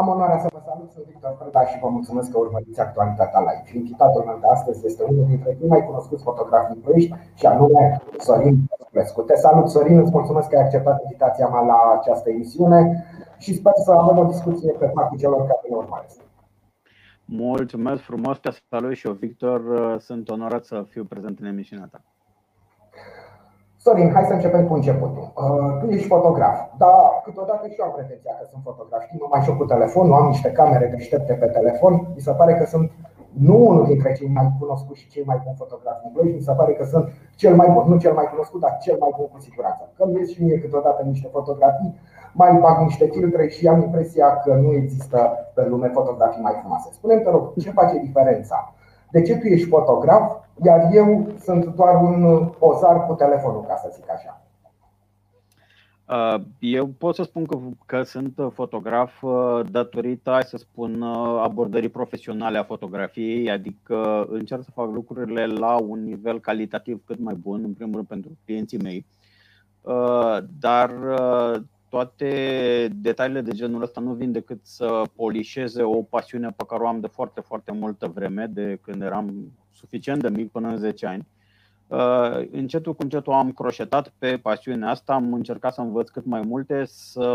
Am onoarea să vă salut, sunt Victor Preda și vă mulțumesc că urmăriți actualitatea live. Invitatul meu de astăzi este unul dintre cei mai cunoscuți fotografi în Ploiești și anume Sorin Popescu. Te salut, Sorin, îți mulțumesc că ai acceptat invitația mea la această emisiune și sper să avem o discuție pe partea celor care ne urmăresc. Mulțumesc frumos, te salut și eu, Victor. Sunt onorat să fiu prezent în emisiunea ta. Sorin, hai să începem cu începutul. Uh, tu ești fotograf, dar câteodată și eu am pretenția că sunt fotograf. Știi, nu mai și cu telefonul, am niște camere deștepte pe telefon. Mi se pare că sunt nu unul dintre cei mai cunoscuți și cei mai buni fotografi în Ploiești, mi se pare că sunt cel mai bun, nu cel mai cunoscut, dar cel mai bun cu siguranță. Că îmi și mie câteodată niște fotografii, mai bag niște filtre și am impresia că nu există pe lume fotografii mai frumoase. Spune-mi, te rog, ce face diferența de ce tu ești fotograf, iar eu sunt doar un pozar cu telefonul, ca să zic așa? Uh, eu pot să spun că, că sunt fotograf uh, datorită, hai să spun, uh, abordării profesionale a fotografiei, adică încerc să fac lucrurile la un nivel calitativ cât mai bun, în primul rând pentru clienții mei, dar toate detaliile de genul ăsta nu vin decât să polișeze o pasiune pe care o am de foarte, foarte multă vreme, de când eram suficient de mic până în 10 ani. Uh, încetul cu încetul am croșetat pe pasiunea asta, am încercat să învăț cât mai multe, să,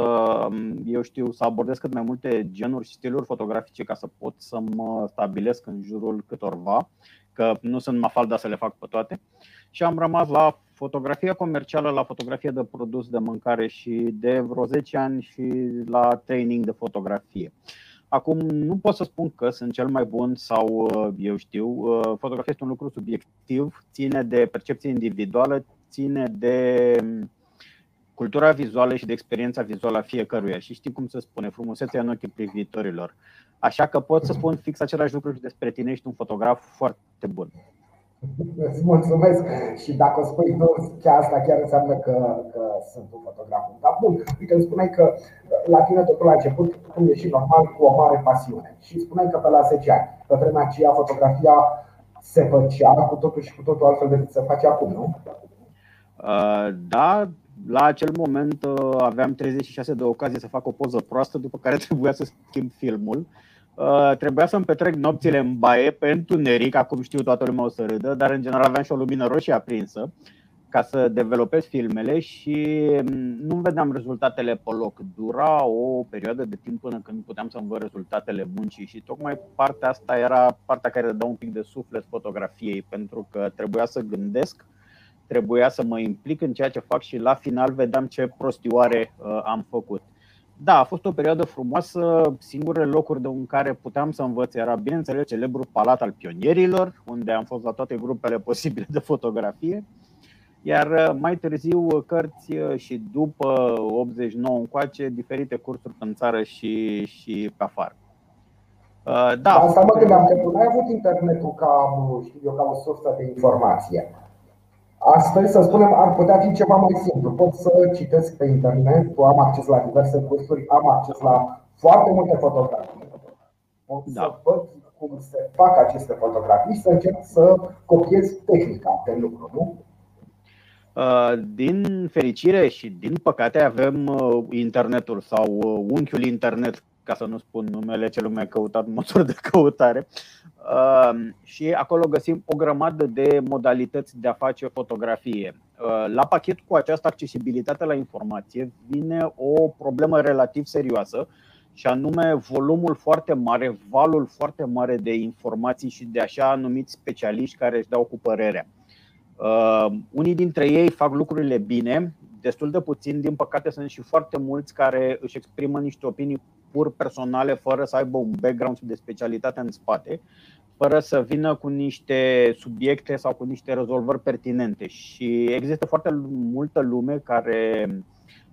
um, eu știu, să abordez cât mai multe genuri și stiluri fotografice ca să pot să mă stabilesc în jurul câtorva, că nu sunt mafalda să le fac pe toate. Și am rămas la fotografia comercială la fotografie de produs de mâncare și de vreo 10 ani și la training de fotografie. Acum, nu pot să spun că sunt cel mai bun sau uh, eu știu, uh, fotografia este un lucru subiectiv, ține de percepție individuală, ține de um, cultura vizuală și de experiența vizuală a fiecăruia. Și știi cum se spune, frumusețea în ochii privitorilor. Așa că pot să spun fix același lucru și despre tine, ești un fotograf foarte bun. Îți mulțumesc și dacă spui tu chiar asta chiar înseamnă că, că sunt un fotograf. Dar bun, uite, îmi spuneai că la tine totul a început, cum e și normal, cu o mare pasiune. Și spuneai că pe la 10 ani, pe vremea aceea, fotografia se făcea cu totul și cu totul altfel decât se face acum, nu? Uh, da, la acel moment uh, aveam 36 de ocazii să fac o poză proastă, după care trebuia să schimb filmul. Uh, trebuia să-mi petrec nopțile în baie pe întuneric, acum știu toată lumea o să râdă, dar în general aveam și o lumină roșie aprinsă ca să developez filmele și mm, nu vedeam rezultatele pe loc. Dura o perioadă de timp până când puteam să-mi văd rezultatele muncii și tocmai partea asta era partea care dă un pic de suflet fotografiei pentru că trebuia să gândesc, trebuia să mă implic în ceea ce fac și la final vedeam ce prostioare uh, am făcut. Da, a fost o perioadă frumoasă. Singurele locuri de în care puteam să învăț era, bineînțeles, celebrul Palat al Pionierilor, unde am fost la toate grupele posibile de fotografie. Iar uh, mai târziu uh, cărți uh, și după 89 încoace diferite cursuri în țară și, și pe afară. Da, Asta mă gândeam că tu ai avut internetul ca, știu eu, ca o sursă de informație. Astăzi, să spunem, ar putea fi ceva mai simplu. Pot să citesc pe internet, am acces la diverse cursuri, am acces la foarte multe fotografii. Pot da. să văd cum se fac aceste fotografii și să încerc să copiez tehnica de lucru, nu? Uh, din fericire și din păcate avem uh, internetul sau uh, unchiul internet, ca să nu spun numele celui mai căutat motor de căutare. Și acolo găsim o grămadă de modalități de a face fotografie. La pachet cu această accesibilitate la informație vine o problemă relativ serioasă și anume volumul foarte mare, valul foarte mare de informații și de așa numiți specialiști care își dau cu părerea. Uh, unii dintre ei fac lucrurile bine, destul de puțin, din păcate sunt și foarte mulți care își exprimă niște opinii pur personale fără să aibă un background de specialitate în spate, fără să vină cu niște subiecte sau cu niște rezolvări pertinente. Și există foarte multă lume care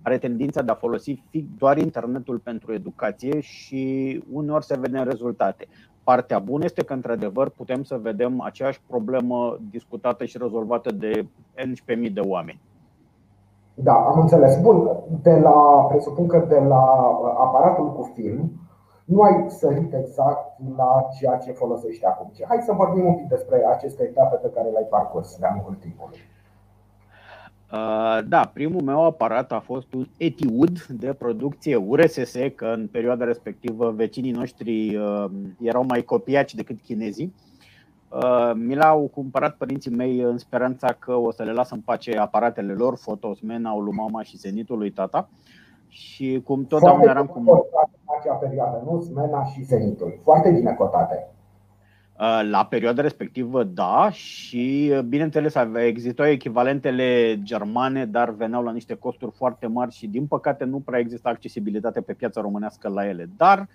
are tendința de a folosi doar internetul pentru educație și uneori se vede în rezultate. Partea bună este că, într-adevăr, putem să vedem aceeași problemă discutată și rezolvată de N de oameni. Da, am înțeles. Bun, de la, presupun că de la aparatul cu film nu ai sărit exact la ceea ce folosești acum. Hai să vorbim un pic despre aceste etape pe care le-ai parcurs de-a lungul timpului. Uh, da, primul meu aparat a fost un Etiud de producție URSS, că în perioada respectivă vecinii noștri uh, erau mai copiaci decât chinezii. Uh, mi l-au cumpărat părinții mei în speranța că o să le las în pace aparatele lor, Fotosmena, Olumama și Zenitul lui tata. Și cum totdeauna eram cu... Acea perioadă, nu? Smena și Zenitul. Foarte bine cotate. Uh, la perioada respectivă, da, și bineînțeles existau echivalentele germane, dar veneau la niște costuri foarte mari și din păcate nu prea exista accesibilitate pe piața românească la ele. Dar uh,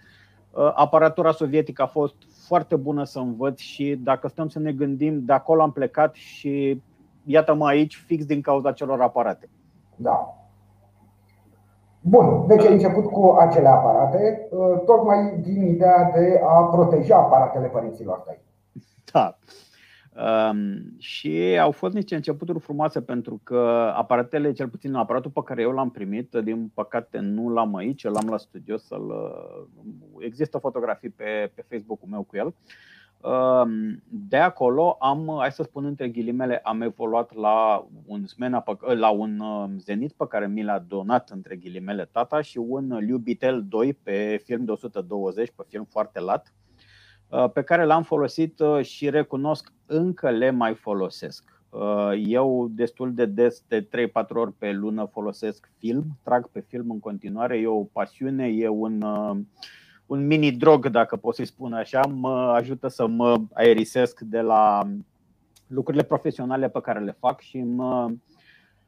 aparatura sovietică a fost foarte bună să învăț și dacă stăm să ne gândim, de acolo am plecat și iată-mă aici fix din cauza celor aparate. Da, Bun, deci ai început cu acele aparate, uh, tocmai din ideea de a proteja aparatele părinților tăi. Da. Um, și au fost niște începuturi frumoase pentru că aparatele, cel puțin aparatul pe care eu l-am primit, din păcate nu l-am aici, l-am la studio să-l. Uh, există fotografii pe, pe Facebook-ul meu cu el. Uh, de acolo am, hai să spun între ghilimele, am evoluat la un Smena, la un um, Zenit pe care mi l-a donat între ghilimele tata și un Liubitel 2 pe film de 120, pe film foarte lat, uh, pe care l-am folosit uh, și recunosc încă le mai folosesc. Uh, eu destul de des, de 3-4 ori pe lună folosesc film, trag pe film în continuare, e o pasiune, e un un mini drog, dacă pot să-i spun așa, mă ajută să mă aerisesc de la lucrurile profesionale pe care le fac și mă,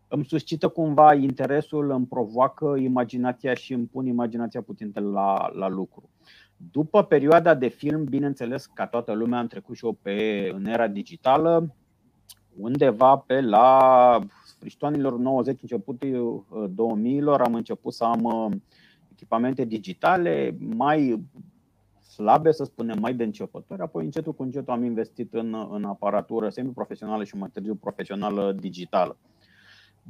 îmi suscită cumva interesul, îmi provoacă imaginația și îmi pun imaginația puțin la, la lucru. După perioada de film, bineînțeles, ca toată lumea, am trecut și eu pe, în era digitală, undeva pe la sfârșitul anilor 90, începutul 2000-lor, am început să am echipamente digitale mai slabe, să spunem, mai de începători, apoi încetul cu încetul am investit în, în aparatură semi-profesională și mai târziu profesională digitală.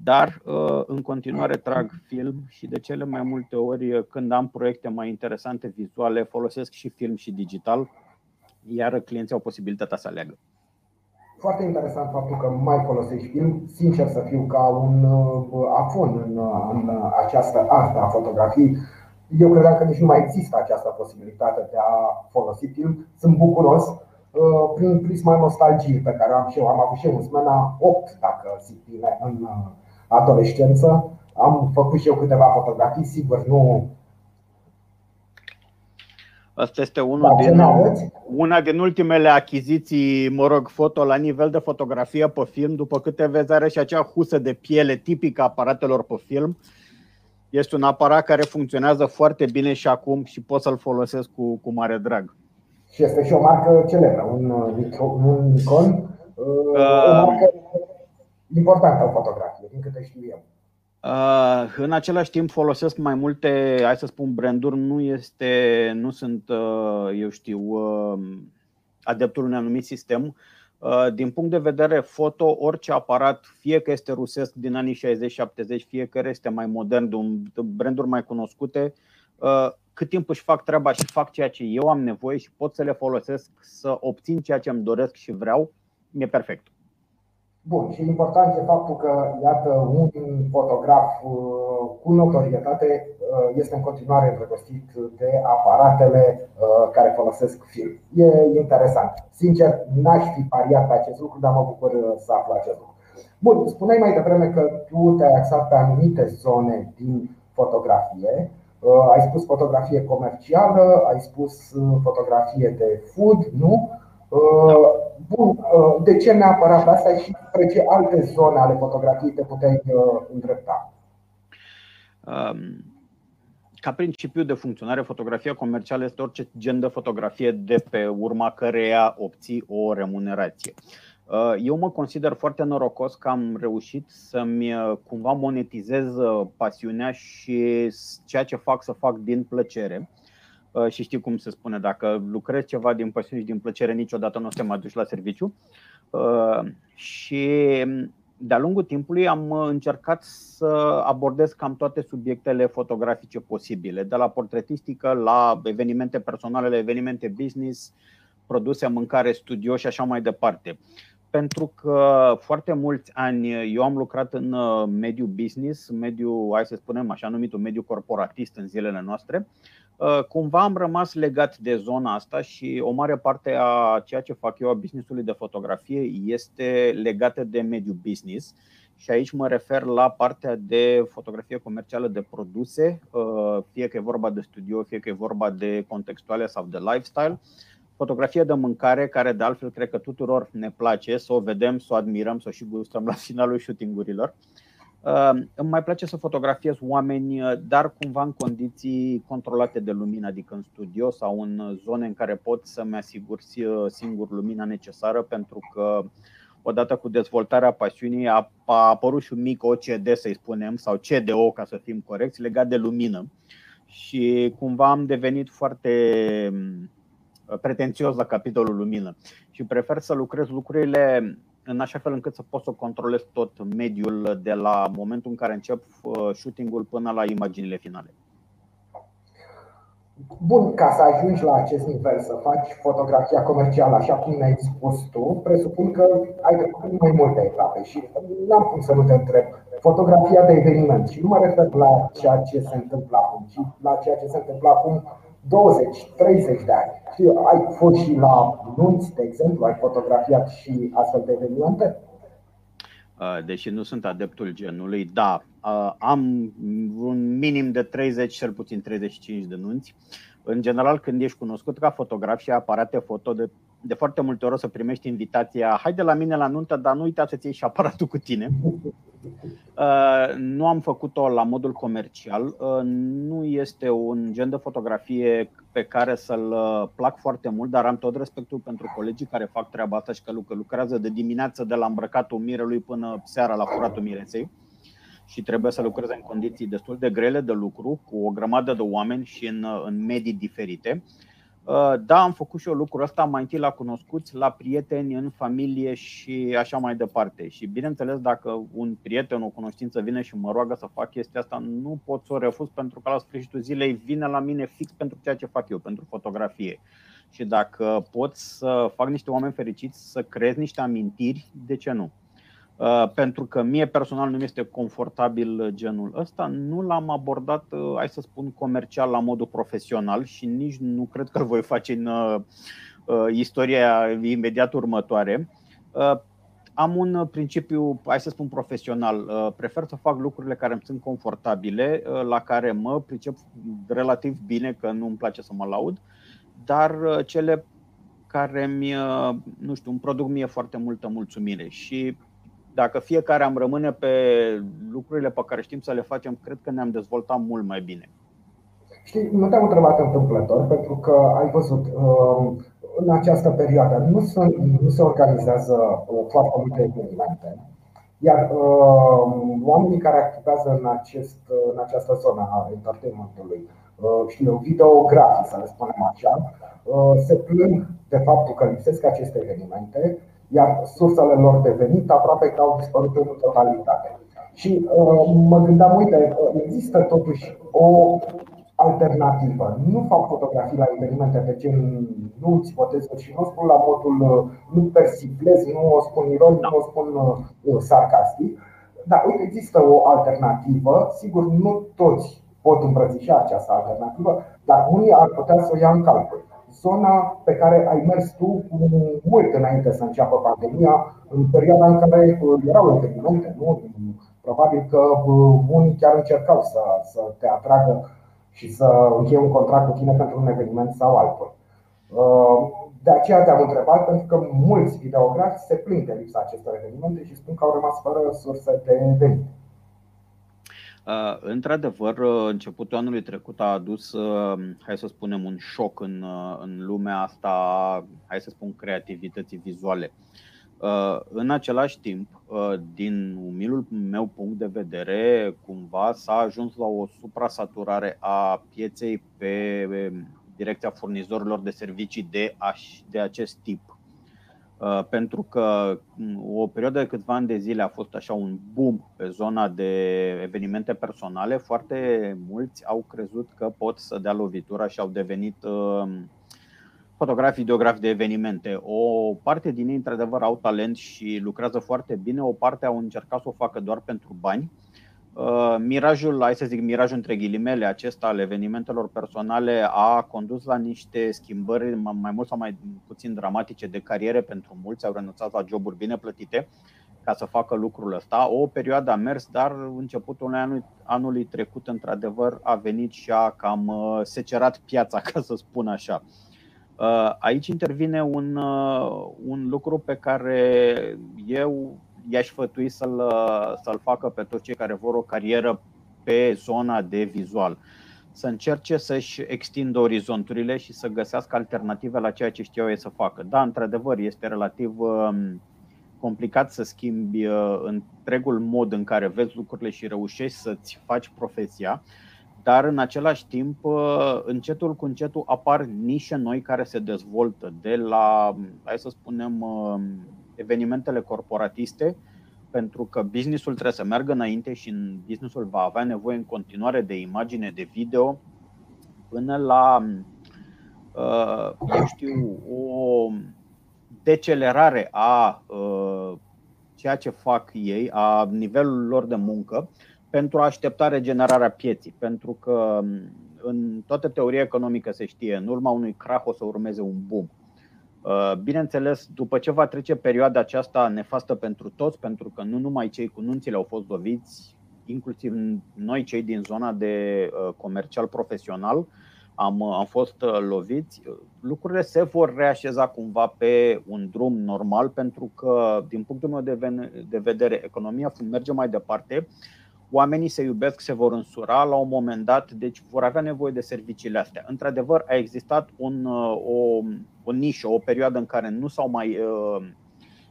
Dar uh, în continuare trag film și de cele mai multe ori când am proiecte mai interesante vizuale folosesc și film și digital, iar clienții au posibilitatea să aleagă. Foarte interesant faptul că mai folosești film, sincer să fiu, ca un uh, afon în, în această artă a fotografiei eu credeam că nici nu mai există această posibilitate de a folosi film. Sunt bucuros uh, prin prisma nostalgiei pe care am și eu. Am avut și eu în smena 8, dacă zic bine, în uh, adolescență. Am făcut și eu câteva fotografii, sigur, nu Asta este unul din, una din ultimele achiziții, mă rog, foto la nivel de fotografie pe film. După câte vezi, are și acea husă de piele tipică a aparatelor pe film. Este un aparat care funcționează foarte bine și acum și pot să-l folosesc cu, cu mare drag. Și este și o marcă celebră, un, un Nikon, uh, o marcă importantă în fotografie, din câte știu eu. Uh, în același timp folosesc mai multe, hai să spun, branduri, nu este, nu sunt, uh, eu știu, uh, adeptul unui anumit sistem. Uh, din punct de vedere foto, orice aparat, fie că este rusesc din anii 60-70, fie că este mai modern, de, un, de branduri mai cunoscute, uh, cât timp își fac treaba și fac ceea ce eu am nevoie și pot să le folosesc să obțin ceea ce îmi doresc și vreau, e perfect. Bun, și important e faptul că, iată, un fotograf uh, cu notorietate uh, este în continuare îndrăgostit de aparatele uh, care folosesc film. E interesant. Sincer, n-aș fi pariat pe acest lucru, dar mă bucur să aflu acest lucru. Bun, spuneai mai devreme că tu te-ai axat pe anumite zone din fotografie. Ai spus fotografie comercială, ai spus fotografie de food, nu? Da. Bun, uh, de ce neapărat asta și spre ce alte zone ale fotografiei te puteai uh, îndrepta? Um, ca principiu de funcționare, fotografia comercială este orice gen de fotografie de pe urma căreia obții o remunerație. Uh, eu mă consider foarte norocos că am reușit să-mi cumva monetizez pasiunea și ceea ce fac să fac din plăcere. Uh, și știi cum se spune, dacă lucrezi ceva din pasiune și din plăcere, niciodată nu o să te mai duci la serviciu. Uh, și de-a lungul timpului am încercat să abordez cam toate subiectele fotografice posibile, de la portretistică la evenimente personale, la evenimente business, produse, mâncare, studio și așa mai departe. pentru că foarte mulți ani eu am lucrat în mediul business, mediul, hai să spunem așa numitul mediu corporatist în zilele noastre. Cumva am rămas legat de zona asta și o mare parte a ceea ce fac eu a businessului de fotografie este legată de mediul business și aici mă refer la partea de fotografie comercială de produse, fie că e vorba de studio, fie că e vorba de contextuale sau de lifestyle fotografie de mâncare care de altfel cred că tuturor ne place să o vedem, să o admirăm, să o și gustăm la finalul shootingurilor. Uh, îmi mai place să fotografiez oameni, uh, dar cumva în condiții controlate de lumină, adică în studio sau în zone în care pot să-mi asigur uh, singur lumina necesară, pentru că odată cu dezvoltarea pasiunii a apărut și un mic OCD, să-i spunem, sau CDO, ca să fim corecți, legat de lumină. Și cumva am devenit foarte pretențios la capitolul lumină și prefer să lucrez lucrurile în așa fel încât să pot să controlez tot mediul de la momentul în care încep uh, shooting-ul până la imaginile finale. Bun, ca să ajungi la acest nivel, să faci fotografia comercială așa cum ne-ai spus tu, presupun că ai trecut mai multe etape și n-am cum să nu te întreb. Fotografia de eveniment și nu mă refer la ceea ce se întâmplă acum, ci la ceea ce se întâmplă acum 20, 30 de ani. Știu, ai fost și la nunți, de exemplu, ai fotografiat și astfel de evenimente? Uh, deși nu sunt adeptul genului, da, uh, am un minim de 30, cel puțin 35 de nunți. În general, când ești cunoscut ca fotograf și aparate foto, de, de foarte multe ori o să primești invitația Hai de la mine la nuntă, dar nu uita să-ți iei și aparatul cu tine. Uh, nu am făcut-o la modul comercial. Uh, nu este un gen de fotografie pe care să-l uh, plac foarte mult, dar am tot respectul pentru colegii care fac treaba asta și că lucrează de dimineață de la îmbrăcatul mirelui până seara la furatul mireței și trebuie să lucreze în condiții destul de grele de lucru, cu o grămadă de oameni și în, în medii diferite. Uh, da, am făcut și eu lucrul ăsta mai întâi la cunoscuți, la prieteni, în familie și așa mai departe. Și bineînțeles, dacă un prieten, o cunoștință vine și mă roagă să fac chestia asta, nu pot să o refuz pentru că la sfârșitul zilei vine la mine fix pentru ceea ce fac eu, pentru fotografie. Și dacă pot să fac niște oameni fericiți, să creez niște amintiri, de ce nu? Uh, pentru că mie personal nu mi este confortabil genul ăsta, nu l-am abordat, uh, hai să spun, comercial la modul profesional și nici nu cred că îl voi face în uh, istoria imediat următoare. Am un principiu, hai să spun, profesional. Prefer să fac lucrurile care îmi sunt confortabile, la care mă pricep relativ bine, că nu îmi place să mă laud, dar cele care mi, nu știu, îmi produc mie foarte multă mulțumire și dacă fiecare am rămâne pe lucrurile pe care știm să le facem, cred că ne-am dezvoltat mult mai bine. Știi, nu te-am întrebat întâmplător, pentru că ai văzut um, în această perioadă nu se, nu se organizează uh, foarte multe evenimente, iar uh, oamenii care activează în, acest, în această zonă a entertainmentului, uh, știu, videografii, să le spunem așa, uh, se plâng de faptul că lipsesc aceste evenimente iar sursele lor de venit aproape că au dispărut în totalitate. Și uh, mă gândeam, uite, uh, există totuși o alternativă. Nu fac fotografii la evenimente de gen nu ți botezuri și nu o spun la modul uh, nu persiflez, nu o spun ironic, nu o spun uh, sarcastic. Dar uite, există o alternativă. Sigur, nu toți pot îmbrățișa această alternativă, dar unii ar putea să o ia în calcul zona pe care ai mers tu mult înainte să înceapă pandemia, în perioada în care uh, erau evenimente, nu? Probabil că uh, unii chiar încercau să, să te atragă și să încheie un contract cu tine pentru un eveniment sau altul. Uh, de aceea te-am întrebat, pentru că mulți videografi se plâng de lipsa acestor evenimente și spun că au rămas fără surse de venit. Uh, într-adevăr, uh, începutul anului trecut a adus, uh, hai să spunem, un șoc în, în lumea asta, hai să spun, creativității vizuale. În același timp, din umilul meu punct de vedere, cumva s-a ajuns la o suprasaturare a pieței pe direcția furnizorilor de servicii de, de acest tip Uh, pentru că mm, o perioadă de câțiva ani de zile a fost așa un boom pe zona de evenimente personale. Foarte mulți au crezut că pot să dea lovitura și au devenit uh, fotografi, videografi de evenimente. O parte din ei, într-adevăr, au talent și lucrează foarte bine, o parte au încercat să o facă doar pentru bani. Uh, mirajul, hai să zic, mirajul între ghilimele acesta al evenimentelor personale a condus la niște schimbări mai mult sau mai puțin dramatice de cariere pentru mulți, au renunțat la joburi bine plătite ca să facă lucrul ăsta. O perioadă a mers, dar începutul anului, anului trecut, într-adevăr, a venit și a cam uh, secerat piața, ca să spun așa. Uh, aici intervine un, uh, un lucru pe care eu i-aș fătui să-l, să-l facă pe toți cei care vor o carieră pe zona de vizual. Să încerce să-și extindă orizonturile și să găsească alternative la ceea ce știau ei să facă. Da, într-adevăr, este relativ um, complicat să schimbi uh, întregul mod în care vezi lucrurile și reușești să-ți faci profesia, dar în același timp, uh, încetul cu încetul apar nișe noi care se dezvoltă de la, hai să spunem, uh, evenimentele corporatiste, pentru că businessul trebuie să meargă înainte și în businessul va avea nevoie în continuare de imagine, de video, până la, eu știu, o decelerare a uh, ceea ce fac ei, a nivelul lor de muncă, pentru a aștepta regenerarea pieții. Pentru că um, în toată teoria economică se știe, în urma unui crach o să urmeze un boom. Uh, bineînțeles, după ce va trece perioada aceasta nefastă pentru toți, pentru că nu numai cei cu nunțile au fost loviți, inclusiv noi cei din zona de uh, comercial profesional, am, am fost uh, loviți, lucrurile se vor reașeza cumva pe un drum normal, pentru că, din punctul meu de vedere, economia merge mai departe, oamenii se iubesc, se vor însura la un moment dat, deci vor avea nevoie de serviciile astea. Într-adevăr, a existat un, uh, o, o nișă, o perioadă în care nu s-au mai uh,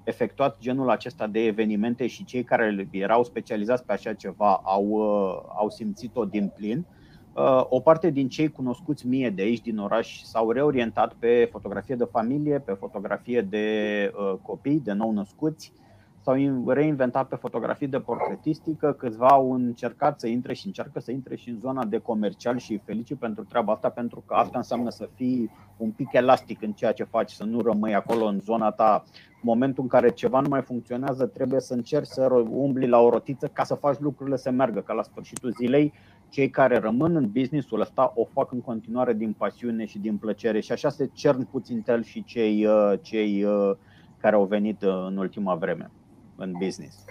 efectuat genul acesta de evenimente și cei care erau specializați pe așa ceva au, uh, au simțit-o din plin. Uh, Uh, o parte din cei cunoscuți mie de aici, din oraș, s-au reorientat pe fotografie de familie, pe fotografie de uh, copii, de nou născuți, s-au reinventat pe fotografii de portretistică, câțiva au încercat să intre și încearcă să intre și în zona de comercial și felicit pentru treaba asta, pentru că asta înseamnă să fii un pic elastic în ceea ce faci, să nu rămâi acolo în zona ta. În momentul în care ceva nu mai funcționează, trebuie să încerci să umbli la o rotiță ca să faci lucrurile să meargă, ca la sfârșitul zilei cei care rămân în businessul ăsta o fac în continuare din pasiune și din plăcere și așa se cern puțin tel și cei, uh, cei uh, care au venit uh, în ultima vreme în business.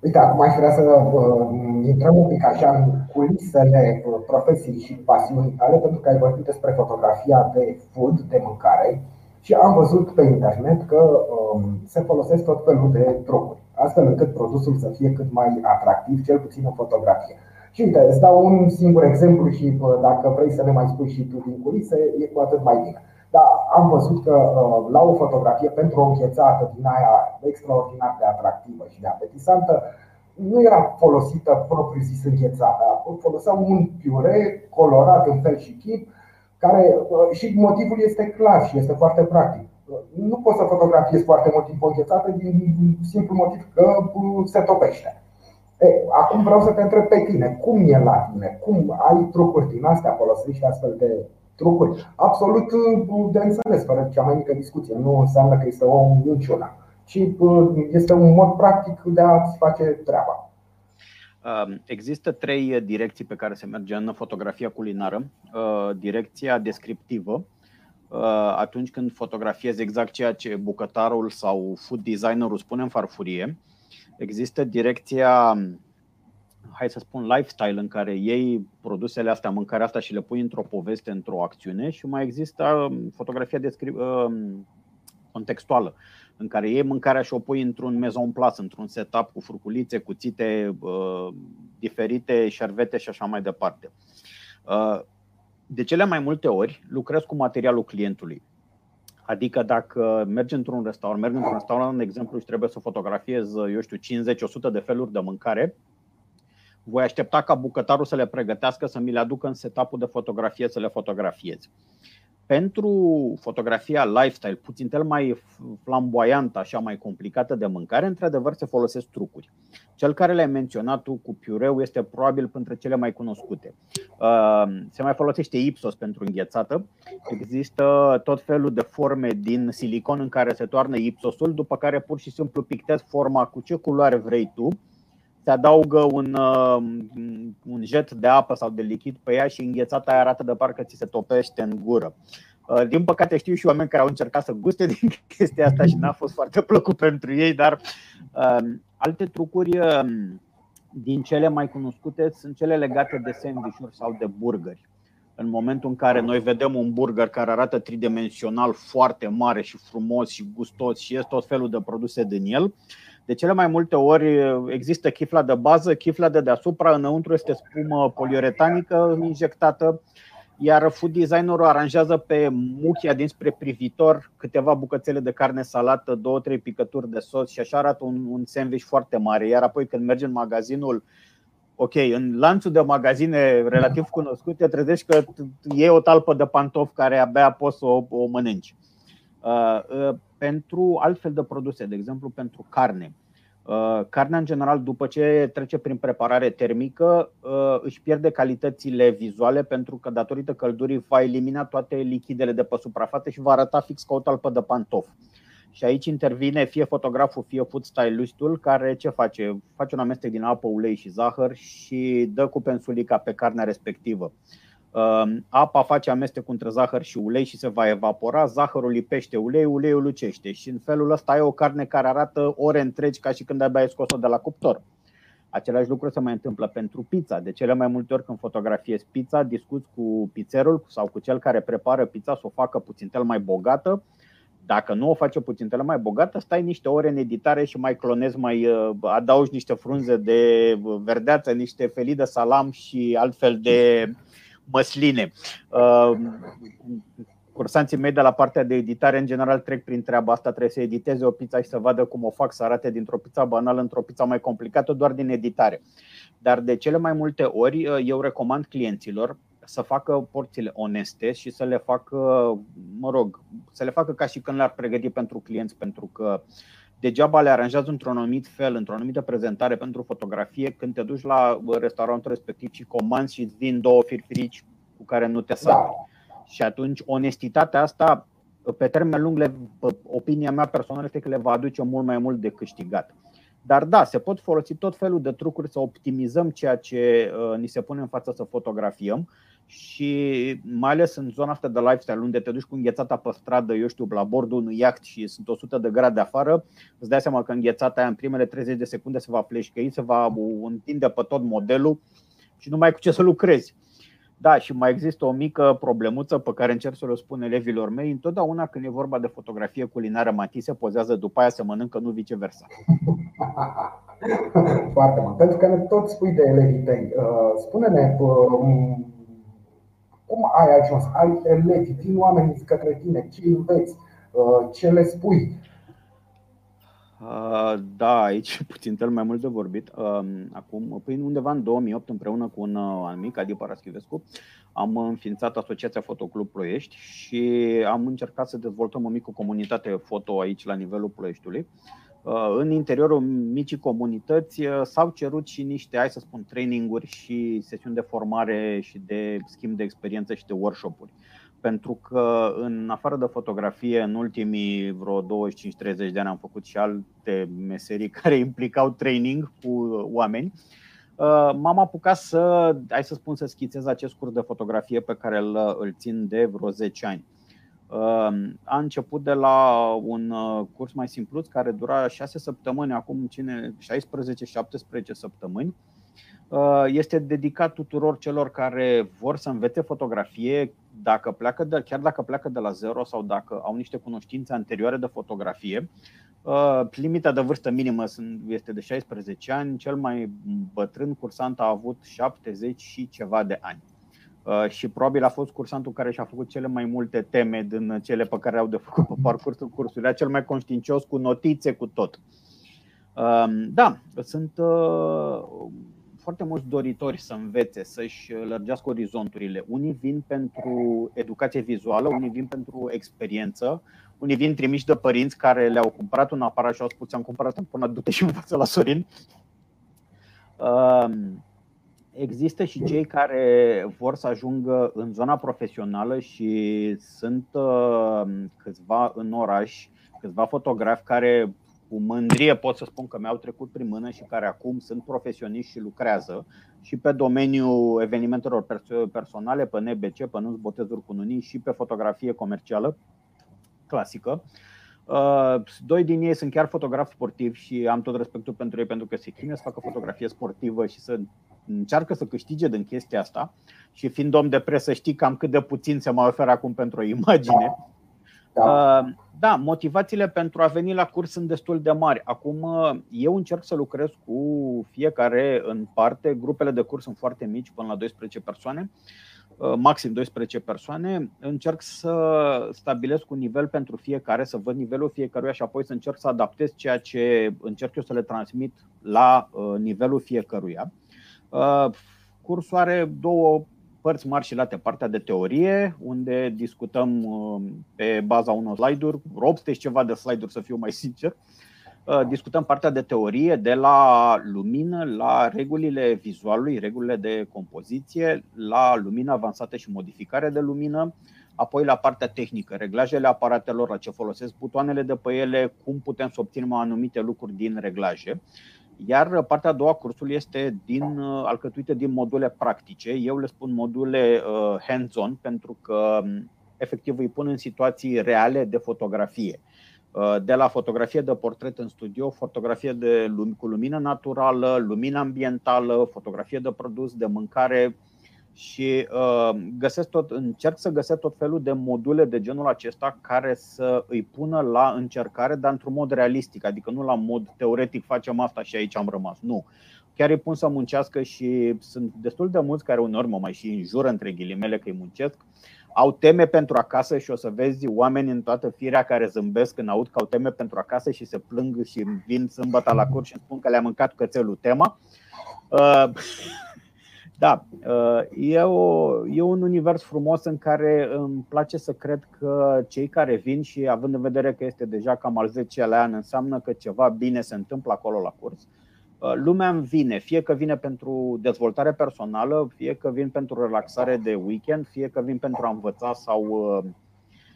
Uite, acum aș vrea să uh, intrăm un pic așa în culisele profesiei și pasiunii tale, pentru că ai vorbit despre fotografia de food, de mâncare și am văzut pe internet că um, se folosesc tot felul de trucuri, astfel încât produsul să fie cât mai atractiv, cel puțin în fotografie. Și uite, îți dau un singur exemplu și dacă vrei să ne mai spui și tu din culise, e cu atât mai bine. Dar am văzut că uh, la o fotografie pentru o închețată din aia extraordinar de atractivă și de apetisantă, nu era folosită propriu zis înghețată, foloseau un piure colorat în fel și chip, care uh, și motivul este clar și este foarte practic. Nu poți să fotografiezi foarte mult timp o înghețată din simplu motiv că uh, se topește. E, acum vreau să te întreb pe tine, cum e la tine? Cum ai trucuri din astea, folosești astfel de trucuri? Absolut uh, de înțeles, fără cea mai mică discuție. Nu înseamnă că este o minciună, ci uh, este un mod practic de a-ți face treaba. Um, există trei direcții pe care se merge în fotografia culinară. Uh, direcția descriptivă, atunci când fotografiezi exact ceea ce bucătarul sau food designerul spune în farfurie, Există direcția, hai să spun, lifestyle în care iei produsele astea, mâncarea asta și le pui într-o poveste, într-o acțiune și mai există um, fotografia descri- um, contextuală în care iei mâncarea și o pui într-un maison place, într-un setup cu furculițe, cuțite uh, diferite, șervete și așa mai departe. Uh, de cele mai multe ori lucrez cu materialul clientului. Adică dacă mergi într-un restaurant, mergi într-un restaurant, de exemplu, și trebuie să fotografiez, eu știu, 50-100 de feluri de mâncare, voi aștepta ca bucătarul să le pregătească, să mi le aducă în setup de fotografie, să le fotografiez. Pentru fotografia lifestyle, puțin cel mai flamboyantă, așa mai complicată de mâncare, într-adevăr se folosesc trucuri. Cel care le-ai menționat tu cu piureu este probabil printre cele mai cunoscute. Uh, se mai folosește Ipsos pentru înghețată. Există tot felul de forme din silicon în care se toarnă Ipsosul, după care pur și simplu pictezi forma cu ce culoare vrei tu se adaugă un, uh, un jet de apă sau de lichid pe ea și înghețata aia arată de parcă ți se topește în gură. Uh, din păcate știu și oameni care au încercat să guste din chestia asta și n-a fost foarte plăcut pentru ei, dar uh, alte trucuri uh, din cele mai cunoscute sunt cele legate de sandvișuri sau de burgeri. În momentul în care noi vedem un burger care arată tridimensional foarte mare și frumos și gustos și este tot felul de produse din el, uh, de cele mai multe ori există chifla de bază, chifla de deasupra, înăuntru este spumă poliuretanică injectată, iar food designerul aranjează pe muchia dinspre privitor câteva bucățele de carne salată, două, trei picături de sos și așa arată un, un sandwich foarte mare. Iar apoi când mergi în magazinul, ok, în lanțul de magazine relativ cunoscute, trezești că e o talpă de pantofi care abia poți să o, o mănânci. Uh, uh, pentru altfel de produse, de exemplu pentru carne. Uh, carnea, în general, după ce trece prin preparare termică, își pierde calitățile vizuale pentru că, datorită căldurii, va elimina toate lichidele de pe suprafață și va arăta fix ca o talpă de pantof. Și aici intervine fie fotograful, fie food stylistul, care ce face? Face un amestec din apă, ulei și zahăr și dă cu pensulica pe carnea respectivă. Ehm, apa face amestecul între zahăr și ulei și se va evapora, zahărul lipește ulei, uleiul lucește și în felul ăsta ai o carne care arată ore întregi ca și când abia ai scos-o de la cuptor. Același lucru se mai întâmplă pentru pizza. De cele mai multe ori când fotografiezi pizza, discuți cu pizzerul sau cu cel care prepară pizza să o facă puțin mai bogată. Dacă nu o face puțin mai bogată, stai niște ore în editare și mai clonezi, mai uh, adaugi niște frunze de verdeață, niște felii de salam și altfel de măsline. Uh, cursanții mei de la partea de editare, în general, trec prin treaba asta. Trebuie să editeze o pizza și să vadă cum o fac să arate dintr-o pizza banală într-o pizza mai complicată, doar din editare. Dar de cele mai multe ori, uh, eu recomand clienților să facă porțiile oneste și să le facă, mă rog, să le facă ca și când le-ar pregăti pentru clienți, pentru că degeaba le aranjează într-un anumit fel, într-o anumită prezentare pentru fotografie, când te duci la restaurantul respectiv și comanzi și îți vin două firfirici cu care nu te sapi. Da. Și atunci onestitatea asta, pe termen lung, le, opinia mea personală este că le va aduce mult mai mult de câștigat. Dar da, se pot folosi tot felul de trucuri să optimizăm ceea ce uh, ni se pune în față să fotografiem și mai ales în zona asta de lifestyle, unde te duci cu înghețata pe stradă, eu știu, la bordul unui iaht și sunt 100 de grade afară, îți dai seama că înghețata aia în primele 30 de secunde se va pleșcăi, se va întinde pe tot modelul și nu mai ai cu ce să lucrezi. Da, și mai există o mică problemuță pe care încerc să o spun elevilor mei. Întotdeauna când e vorba de fotografie culinară, Mati se pozează după aia să mănâncă, nu viceversa. Foarte mult. Pentru că ne tot spui de elevii tăi. Uh, spune-ne uh, cum ai ajuns? Ai elevi, vin oameni către tine, ce înveți, uh, ce le spui? Da, aici puțin cel mai mult de vorbit. Acum, păi undeva în 2008, împreună cu un amic, Adi Paraschivescu, am înființat Asociația Fotoclub Ploiești și am încercat să dezvoltăm o mică comunitate foto aici la nivelul Ploieștiului. În interiorul micii comunități s-au cerut și niște, hai să spun, traininguri și sesiuni de formare și de schimb de experiență și de workshop-uri pentru că în afară de fotografie, în ultimii vreo 25-30 de ani am făcut și alte meserii care implicau training cu oameni. Uh, m-am apucat să, hai să spun, să schițez acest curs de fotografie pe care îl, îl țin de vreo 10 ani. Uh, a început de la un uh, curs mai simplu care dura 6 săptămâni, acum cine 16-17 săptămâni Uh, este dedicat tuturor celor care vor să învețe fotografie, dacă pleacă de, chiar dacă pleacă de la zero sau dacă au niște cunoștințe anterioare de fotografie. Uh, limita de vârstă minimă este de 16 ani, cel mai bătrân cursant a avut 70 și ceva de ani. Uh, și probabil a fost cursantul care și-a făcut cele mai multe teme din cele pe care au de făcut pe parcursul cursului. Era cel mai conștiincios cu notițe, cu tot. Da, sunt foarte mulți doritori să învețe, să-și lărgească orizonturile. Unii vin pentru educație vizuală, unii vin pentru experiență, unii vin trimiși de părinți care le-au cumpărat un aparat și au spus am cumpărat până du-te și învață la Sorin. Um, există și cei care vor să ajungă în zona profesională și sunt uh, câțiva în oraș, câțiva fotografi care cu mândrie pot să spun că mi-au trecut prin mână și care acum sunt profesioniști și lucrează și pe domeniul evenimentelor personale, pe NBC, pe nunți, botezuri cu nunii și pe fotografie comercială clasică. Uh, doi din ei sunt chiar fotografi sportivi și am tot respectul pentru ei pentru că se chinuie să facă fotografie sportivă și să încearcă să câștige din chestia asta. Și fiind om de presă, știi cam cât de puțin se mai oferă acum pentru o imagine. Da. Uh, da, motivațiile pentru a veni la curs sunt destul de mari. Acum eu încerc să lucrez cu fiecare în parte. Grupele de curs sunt foarte mici, până la 12 persoane, uh, maxim 12 persoane. Încerc să stabilesc un nivel pentru fiecare, să văd nivelul fiecăruia și apoi să încerc să adaptez ceea ce încerc eu să le transmit la uh, nivelul fiecăruia. Cursul are două părți mari și late, partea de teorie, unde discutăm uh, pe baza unor slide-uri, robstesc ceva de slide-uri să fiu mai sincer, uh, discutăm partea de teorie, de la lumină la regulile vizualului, regulile de compoziție, la lumină avansată și modificare de lumină, apoi la partea tehnică, reglajele aparatelor, la ce folosesc butoanele de pe ele, cum putem să obținem anumite lucruri din reglaje. Iar partea a doua cursului este din, uh, alcătuită din module practice. Eu le spun module uh, hands-on pentru că um, efectiv îi pun în situații reale de fotografie. Uh, de la fotografie de portret în studio, fotografie de cu lumină naturală, lumină ambientală, fotografie de produs, de mâncare, și uh, găsesc tot, încerc să găsesc tot felul de module de genul acesta care să îi pună la încercare, dar într-un mod realistic, adică nu la mod teoretic facem asta și aici am rămas. Nu. Chiar îi pun să muncească și sunt destul de mulți care uneori mă mai și înjură între ghilimele că îi muncesc. Au teme pentru acasă și o să vezi oameni în toată firea care zâmbesc când aud că au teme pentru acasă și se plâng și vin sâmbătă la curs și îmi spun că le-a mâncat cățelul tema. Uh, da, uh, e, o, e un univers frumos în care îmi place să cred că cei care vin și având în vedere că este deja cam al 10-lea an, înseamnă că ceva bine se întâmplă acolo la curs. Uh, lumea îmi vine, fie că vine pentru dezvoltare personală, fie că vin pentru relaxare de weekend, fie că vin pentru a învăța sau uh,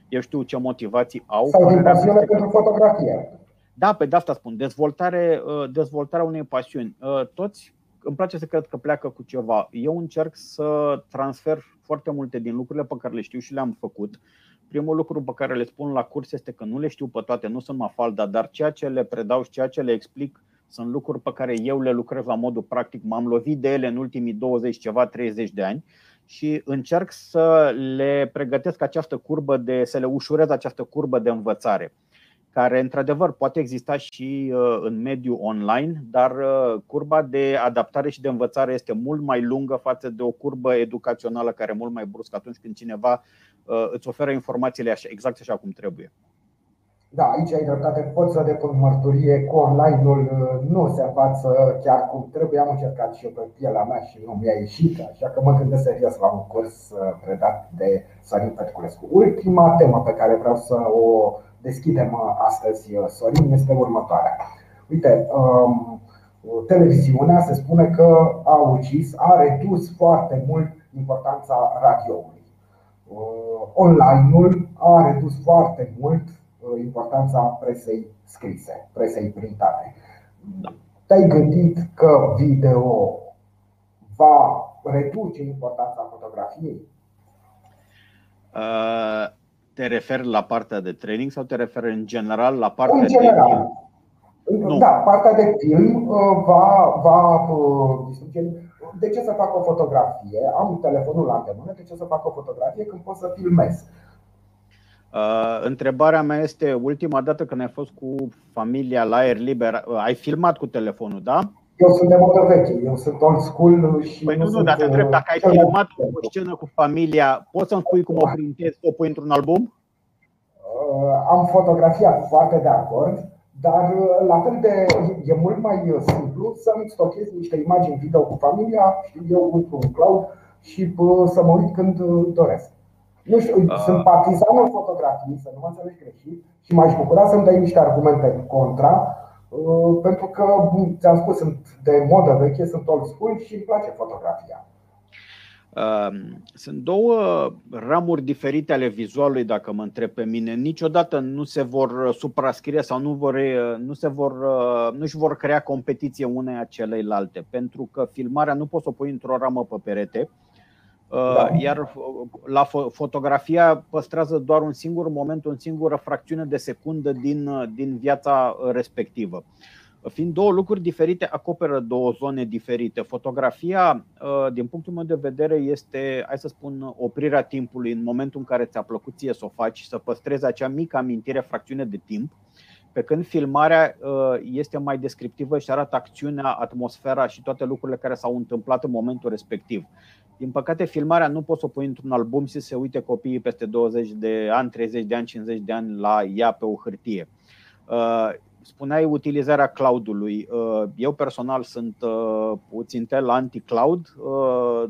eu știu ce motivații au. Sau din pasiune pentru fotografie. Da, pe de asta spun, dezvoltare, dezvoltarea unei pasiuni. Toți îmi place să cred că pleacă cu ceva. Eu încerc să transfer foarte multe din lucrurile pe care le știu și le-am făcut. Primul lucru pe care le spun la curs este că nu le știu pe toate, nu sunt mafalda, dar ceea ce le predau și ceea ce le explic sunt lucruri pe care eu le lucrez la modul practic. M-am lovit de ele în ultimii 20 ceva, 30 de ani și încerc să le pregătesc această curbă de, să le ușurez această curbă de învățare care într-adevăr poate exista și uh, în mediul online, dar uh, curba de adaptare și de învățare este mult mai lungă față de o curbă educațională care e mult mai bruscă atunci când cineva uh, îți oferă informațiile așa, exact așa cum trebuie. Da, aici ai dreptate, pot să depun mărturie cu online-ul nu se învață chiar cum trebuie. Am încercat și eu pe pielea mea și nu mi-a ieșit, așa că mă gândesc serios la un curs predat de Sorin Petculescu. Ultima temă pe care vreau să o deschidem uh, astăzi, uh, Sorin, este următoarea. Uite, um, televiziunea se spune că a ucis, a redus foarte mult importanța radioului. Uh, online-ul a redus foarte mult importanța presei scrise, presei printate. Te-ai gândit că video va reduce importanța fotografiei? Uh te referi la partea de training sau te referi în general la partea în general. de film? Nu. Da, partea de film uh, va, va uh, distruge. De ce să fac o fotografie? Am telefonul la îndemână, de ce să fac o fotografie când pot să filmez? Uh, întrebarea mea este, ultima dată când ai fost cu familia la aer liber, uh, ai filmat cu telefonul, da? Eu sunt de modă veche, eu sunt old school și Păi nu, nu, dar te întreb, dacă ai filmat o scenă cu familia, poți să-mi spui cum o printezi, o pui într-un album? Uh, am fotografiat foarte de acord, Dar la fel de e mult mai simplu să-mi stochez niște imagini video cu familia, știu eu, într-un cloud și să mă uit când doresc. Nu știu, uh. sunt partizan în fotografii, să nu mă înțelegi greșit, și m-aș bucura să-mi dai niște argumente contra, uh, pentru că, ți-am spus, sunt de modă veche, sunt old school și îmi place fotografia. Um, sunt două ramuri diferite ale vizualului, dacă mă întreb pe mine. Niciodată nu se vor suprascrie sau nu, vor, nu, se vor, uh, nu își vor crea competiție uneia celeilalte, pentru că filmarea nu poți să o pui într-o ramă pe perete, da. Uh, iar la fotografia păstrează doar un singur moment, o singură fracțiune de secundă din, uh, din viața respectivă. Fiind două lucruri diferite, acoperă două zone diferite. Fotografia, uh, din punctul meu de vedere, este, hai să spun, oprirea timpului în momentul în care ți-a plăcut ție să o faci, să păstrezi acea mică amintire, fracțiune de timp, pe când filmarea este mai descriptivă și arată acțiunea, atmosfera și toate lucrurile care s-au întâmplat în momentul respectiv. Din păcate, filmarea nu poți să o pui într-un album și să se uite copiii peste 20 de ani, 30 de ani, 50 de ani la ea pe o hârtie. Uh, spuneai utilizarea cloudului. Uh, eu personal sunt uh, puțin tel anti-cloud,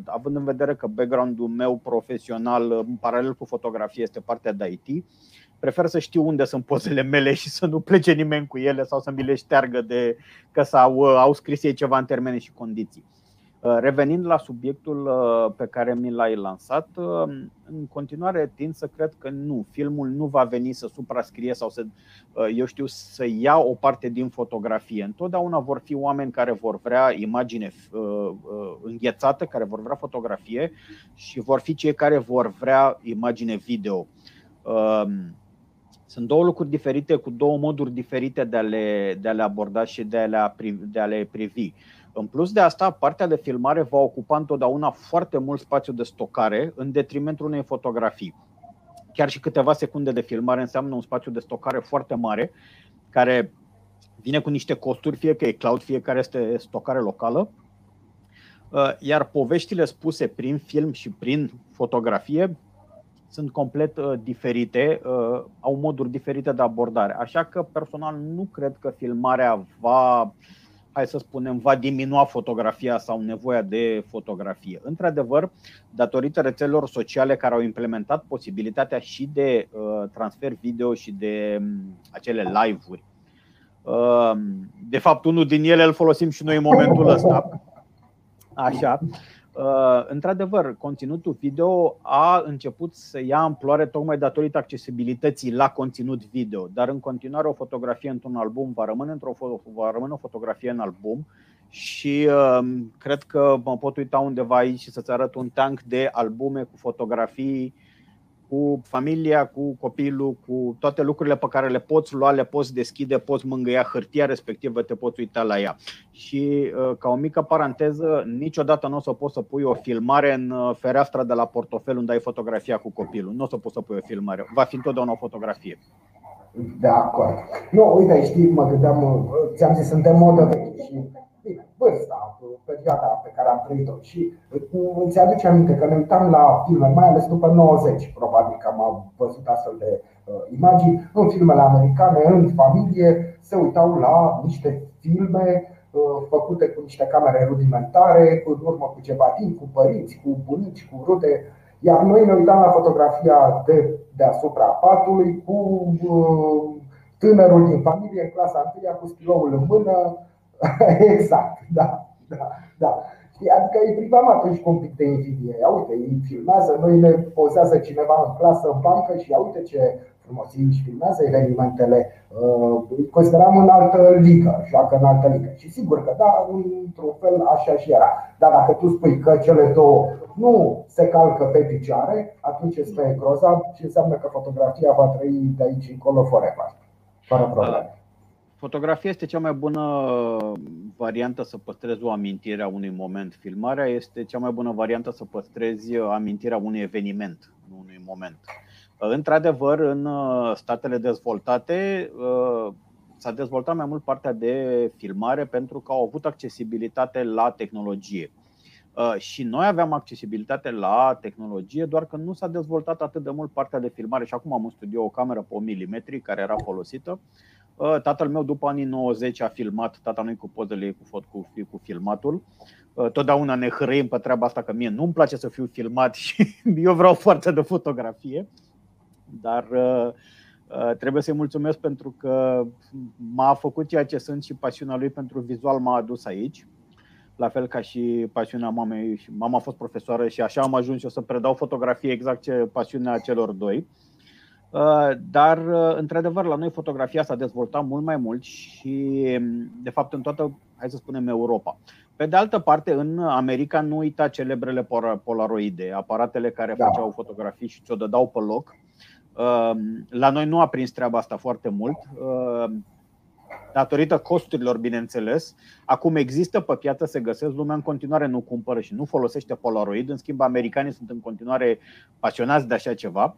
având în vedere că background-ul meu profesional, în paralel cu fotografie, este partea de IT. Prefer să știu unde sunt pozele mele și să nu plece nimeni cu ele sau să mi le șteargă de că s-au, au scris ei ceva în termene și condiții. Uh, revenind la subiectul uh, pe care mi l-ai lansat, uh, în continuare tind să cred că nu, filmul nu va veni să suprascrie sau să, eu știu, să ia o parte din fotografie. Întotdeauna vor fi oameni care vor vrea imagine înghețată, care vor vrea fotografie și vor fi cei care vor vrea imagine video. Sunt două lucruri diferite cu două moduri diferite de a le, de a le aborda și de a le, de a le privi. În plus de asta, partea de filmare va ocupa întotdeauna foarte mult spațiu de stocare în detrimentul unei fotografii. Chiar și câteva secunde de filmare înseamnă un spațiu de stocare foarte mare, care vine cu niște costuri, fie că e cloud, fie care este stocare locală. Uh, iar poveștile spuse prin film și prin fotografie sunt complet uh, diferite, uh, au moduri diferite de abordare. Așa că personal nu cred că filmarea va hai să spunem, va diminua fotografia sau nevoia de fotografie. Într-adevăr, datorită rețelelor sociale care au implementat posibilitatea și de uh, transfer video și de um, acele live-uri. Uh, de fapt, unul din ele îl folosim și noi în momentul ăsta. Așa. Uh, într-adevăr, conținutul video a început să ia amploare tocmai datorită accesibilității la conținut video, dar în continuare o fotografie într-un album va rămâne, într-o, va rămâne o fotografie în album și uh, cred că mă pot uita undeva aici și să-ți arăt un tank de albume cu fotografii cu familia, cu copilul, cu toate lucrurile pe care le poți lua, le poți deschide, poți mângâia hârtia respectivă, te poți uita la ea. Și uh, ca o mică paranteză, niciodată nu o să poți să pui o filmare în uh, fereastra de la portofel unde ai fotografia cu copilul. Nu o să poți să pui o filmare. Va fi întotdeauna o fotografie. De acord. Nu, uite, știi, mă gândeam, uh, ți-am zis, suntem modă veche și bine, vârsta, perioada pe care am trăit-o. Și îți aduce aminte că ne uitam la filme, mai ales după 90, probabil că am văzut astfel de uh, imagini, în filmele americane, în familie, se uitau la niște filme uh, făcute cu niște camere rudimentare, în urmă cu ceva timp, cu părinți, cu bunici, cu rude, iar noi ne uitam la fotografia de deasupra patului cu uh, tânărul din familie în clasa 1 cu stiloul în mână, exact, da, da, da. Adică îi privam atunci cu un pic de invidie. Ia uite, îi filmează, noi ne pozează cineva în clasă, în bancă și ia uite ce frumos îi filmează evenimentele. Uh, îi consideram în altă ligă, joacă în altă ligă. Și sigur că da, într-un fel așa și era. Dar dacă tu spui că cele două nu se calcă pe picioare, atunci este grozav și înseamnă că fotografia va trăi de aici încolo forever, fără probleme. Fotografia este cea mai bună variantă să păstrezi o amintire a unui moment. Filmarea este cea mai bună variantă să păstrezi amintirea unui eveniment, nu unui moment. Într-adevăr, în uh, statele dezvoltate uh, s-a dezvoltat mai mult partea de filmare pentru că au avut accesibilitate la tehnologie. Uh, și noi aveam accesibilitate la tehnologie, doar că nu s-a dezvoltat atât de mult partea de filmare. Și acum am în studio o cameră pe 1 mm care era folosită Tatăl meu după anii 90 a filmat, tata nu cu pozele cu, fot, cu, cu filmatul. Totdeauna ne hărăim pe treaba asta că mie nu-mi place să fiu filmat și eu vreau foarte de fotografie. Dar trebuie să-i mulțumesc pentru că m-a făcut ceea ce sunt și pasiunea lui pentru vizual m-a adus aici la fel ca și pasiunea mamei. Mama a fost profesoară și așa am ajuns eu să predau fotografie exact ce pasiunea celor doi. Uh, dar, uh, într-adevăr, la noi fotografia s-a dezvoltat mult mai mult și, de fapt, în toată, hai să spunem, Europa. Pe de altă parte, în America nu uita celebrele polaroide, aparatele care da. făceau fotografii și ți-o dădeau pe loc. Uh, la noi nu a prins treaba asta foarte mult datorită costurilor, bineînțeles. Acum există pe piață, se găsesc, lumea în continuare nu cumpără și nu folosește Polaroid, în schimb americanii sunt în continuare pasionați de așa ceva.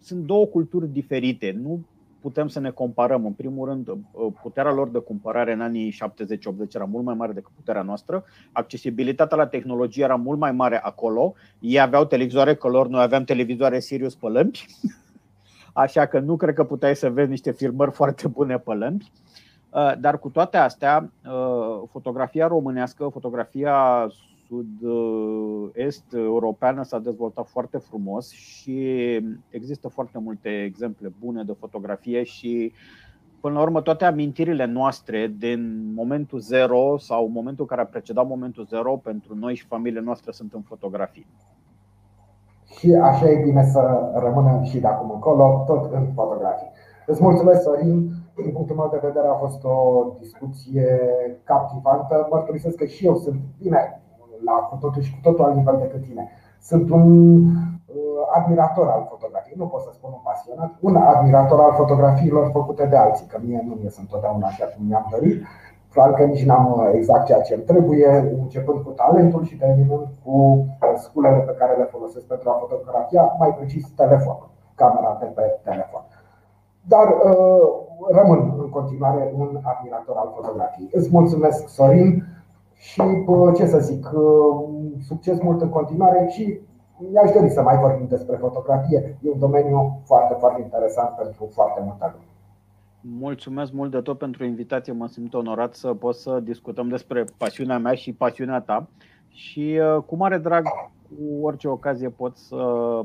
Uh, sunt două culturi diferite, nu putem să ne comparăm. În primul rând, uh, puterea lor de cumpărare în anii 70-80 era mult mai mare decât puterea noastră. Accesibilitatea la tehnologie era mult mai mare acolo. Ei aveau televizoare color, noi aveam televizoare Sirius pe lămpi. așa că nu cred că puteai să vezi niște filmări foarte bune pe lămpi. Uh, dar cu toate astea, uh, fotografia românească, fotografia sud-est europeană s-a dezvoltat foarte frumos și există foarte multe exemple bune de fotografie și Până la urmă, toate amintirile noastre din momentul zero sau momentul care a precedat momentul zero pentru noi și familiile noastre sunt în fotografii și așa e bine să rămână și de acum încolo, tot în fotografii. Îți mulțumesc, Sorin. Din punctul meu de vedere a fost o discuție captivantă. Mărturisesc că și eu sunt bine la cu totul și cu totul alt nivel decât tine. Sunt un uh, admirator al fotografiei, nu pot să spun un pasionat, un admirator al fotografiilor făcute de alții, că mie nu mi sunt întotdeauna așa cum mi-am dorit, Clar că nici n-am uh, exact ceea ce îmi trebuie, începând cu talentul și terminând cu uh, sculele pe care le folosesc pentru a fotografia, mai precis telefonul, camera de pe telefon. Dar uh, rămân în continuare un admirator al fotografiei. Îți mulțumesc, Sorin, și ce să zic, succes mult în continuare și mi-aș dori să mai vorbim despre fotografie. E un domeniu foarte, foarte interesant pentru foarte multă lume. Mulțumesc mult de tot pentru invitație. Mă simt onorat să pot să discutăm despre pasiunea mea și pasiunea ta. Și uh, cu mare drag, cu orice ocazie pot să,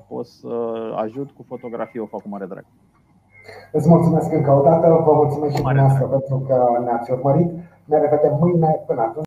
pot să ajut cu fotografie, o fac cu mare drag. Îți mulțumesc încă o dată, vă mulțumesc și dumneavoastră pentru că ne-ați urmărit. Ne revedem mâine până atunci.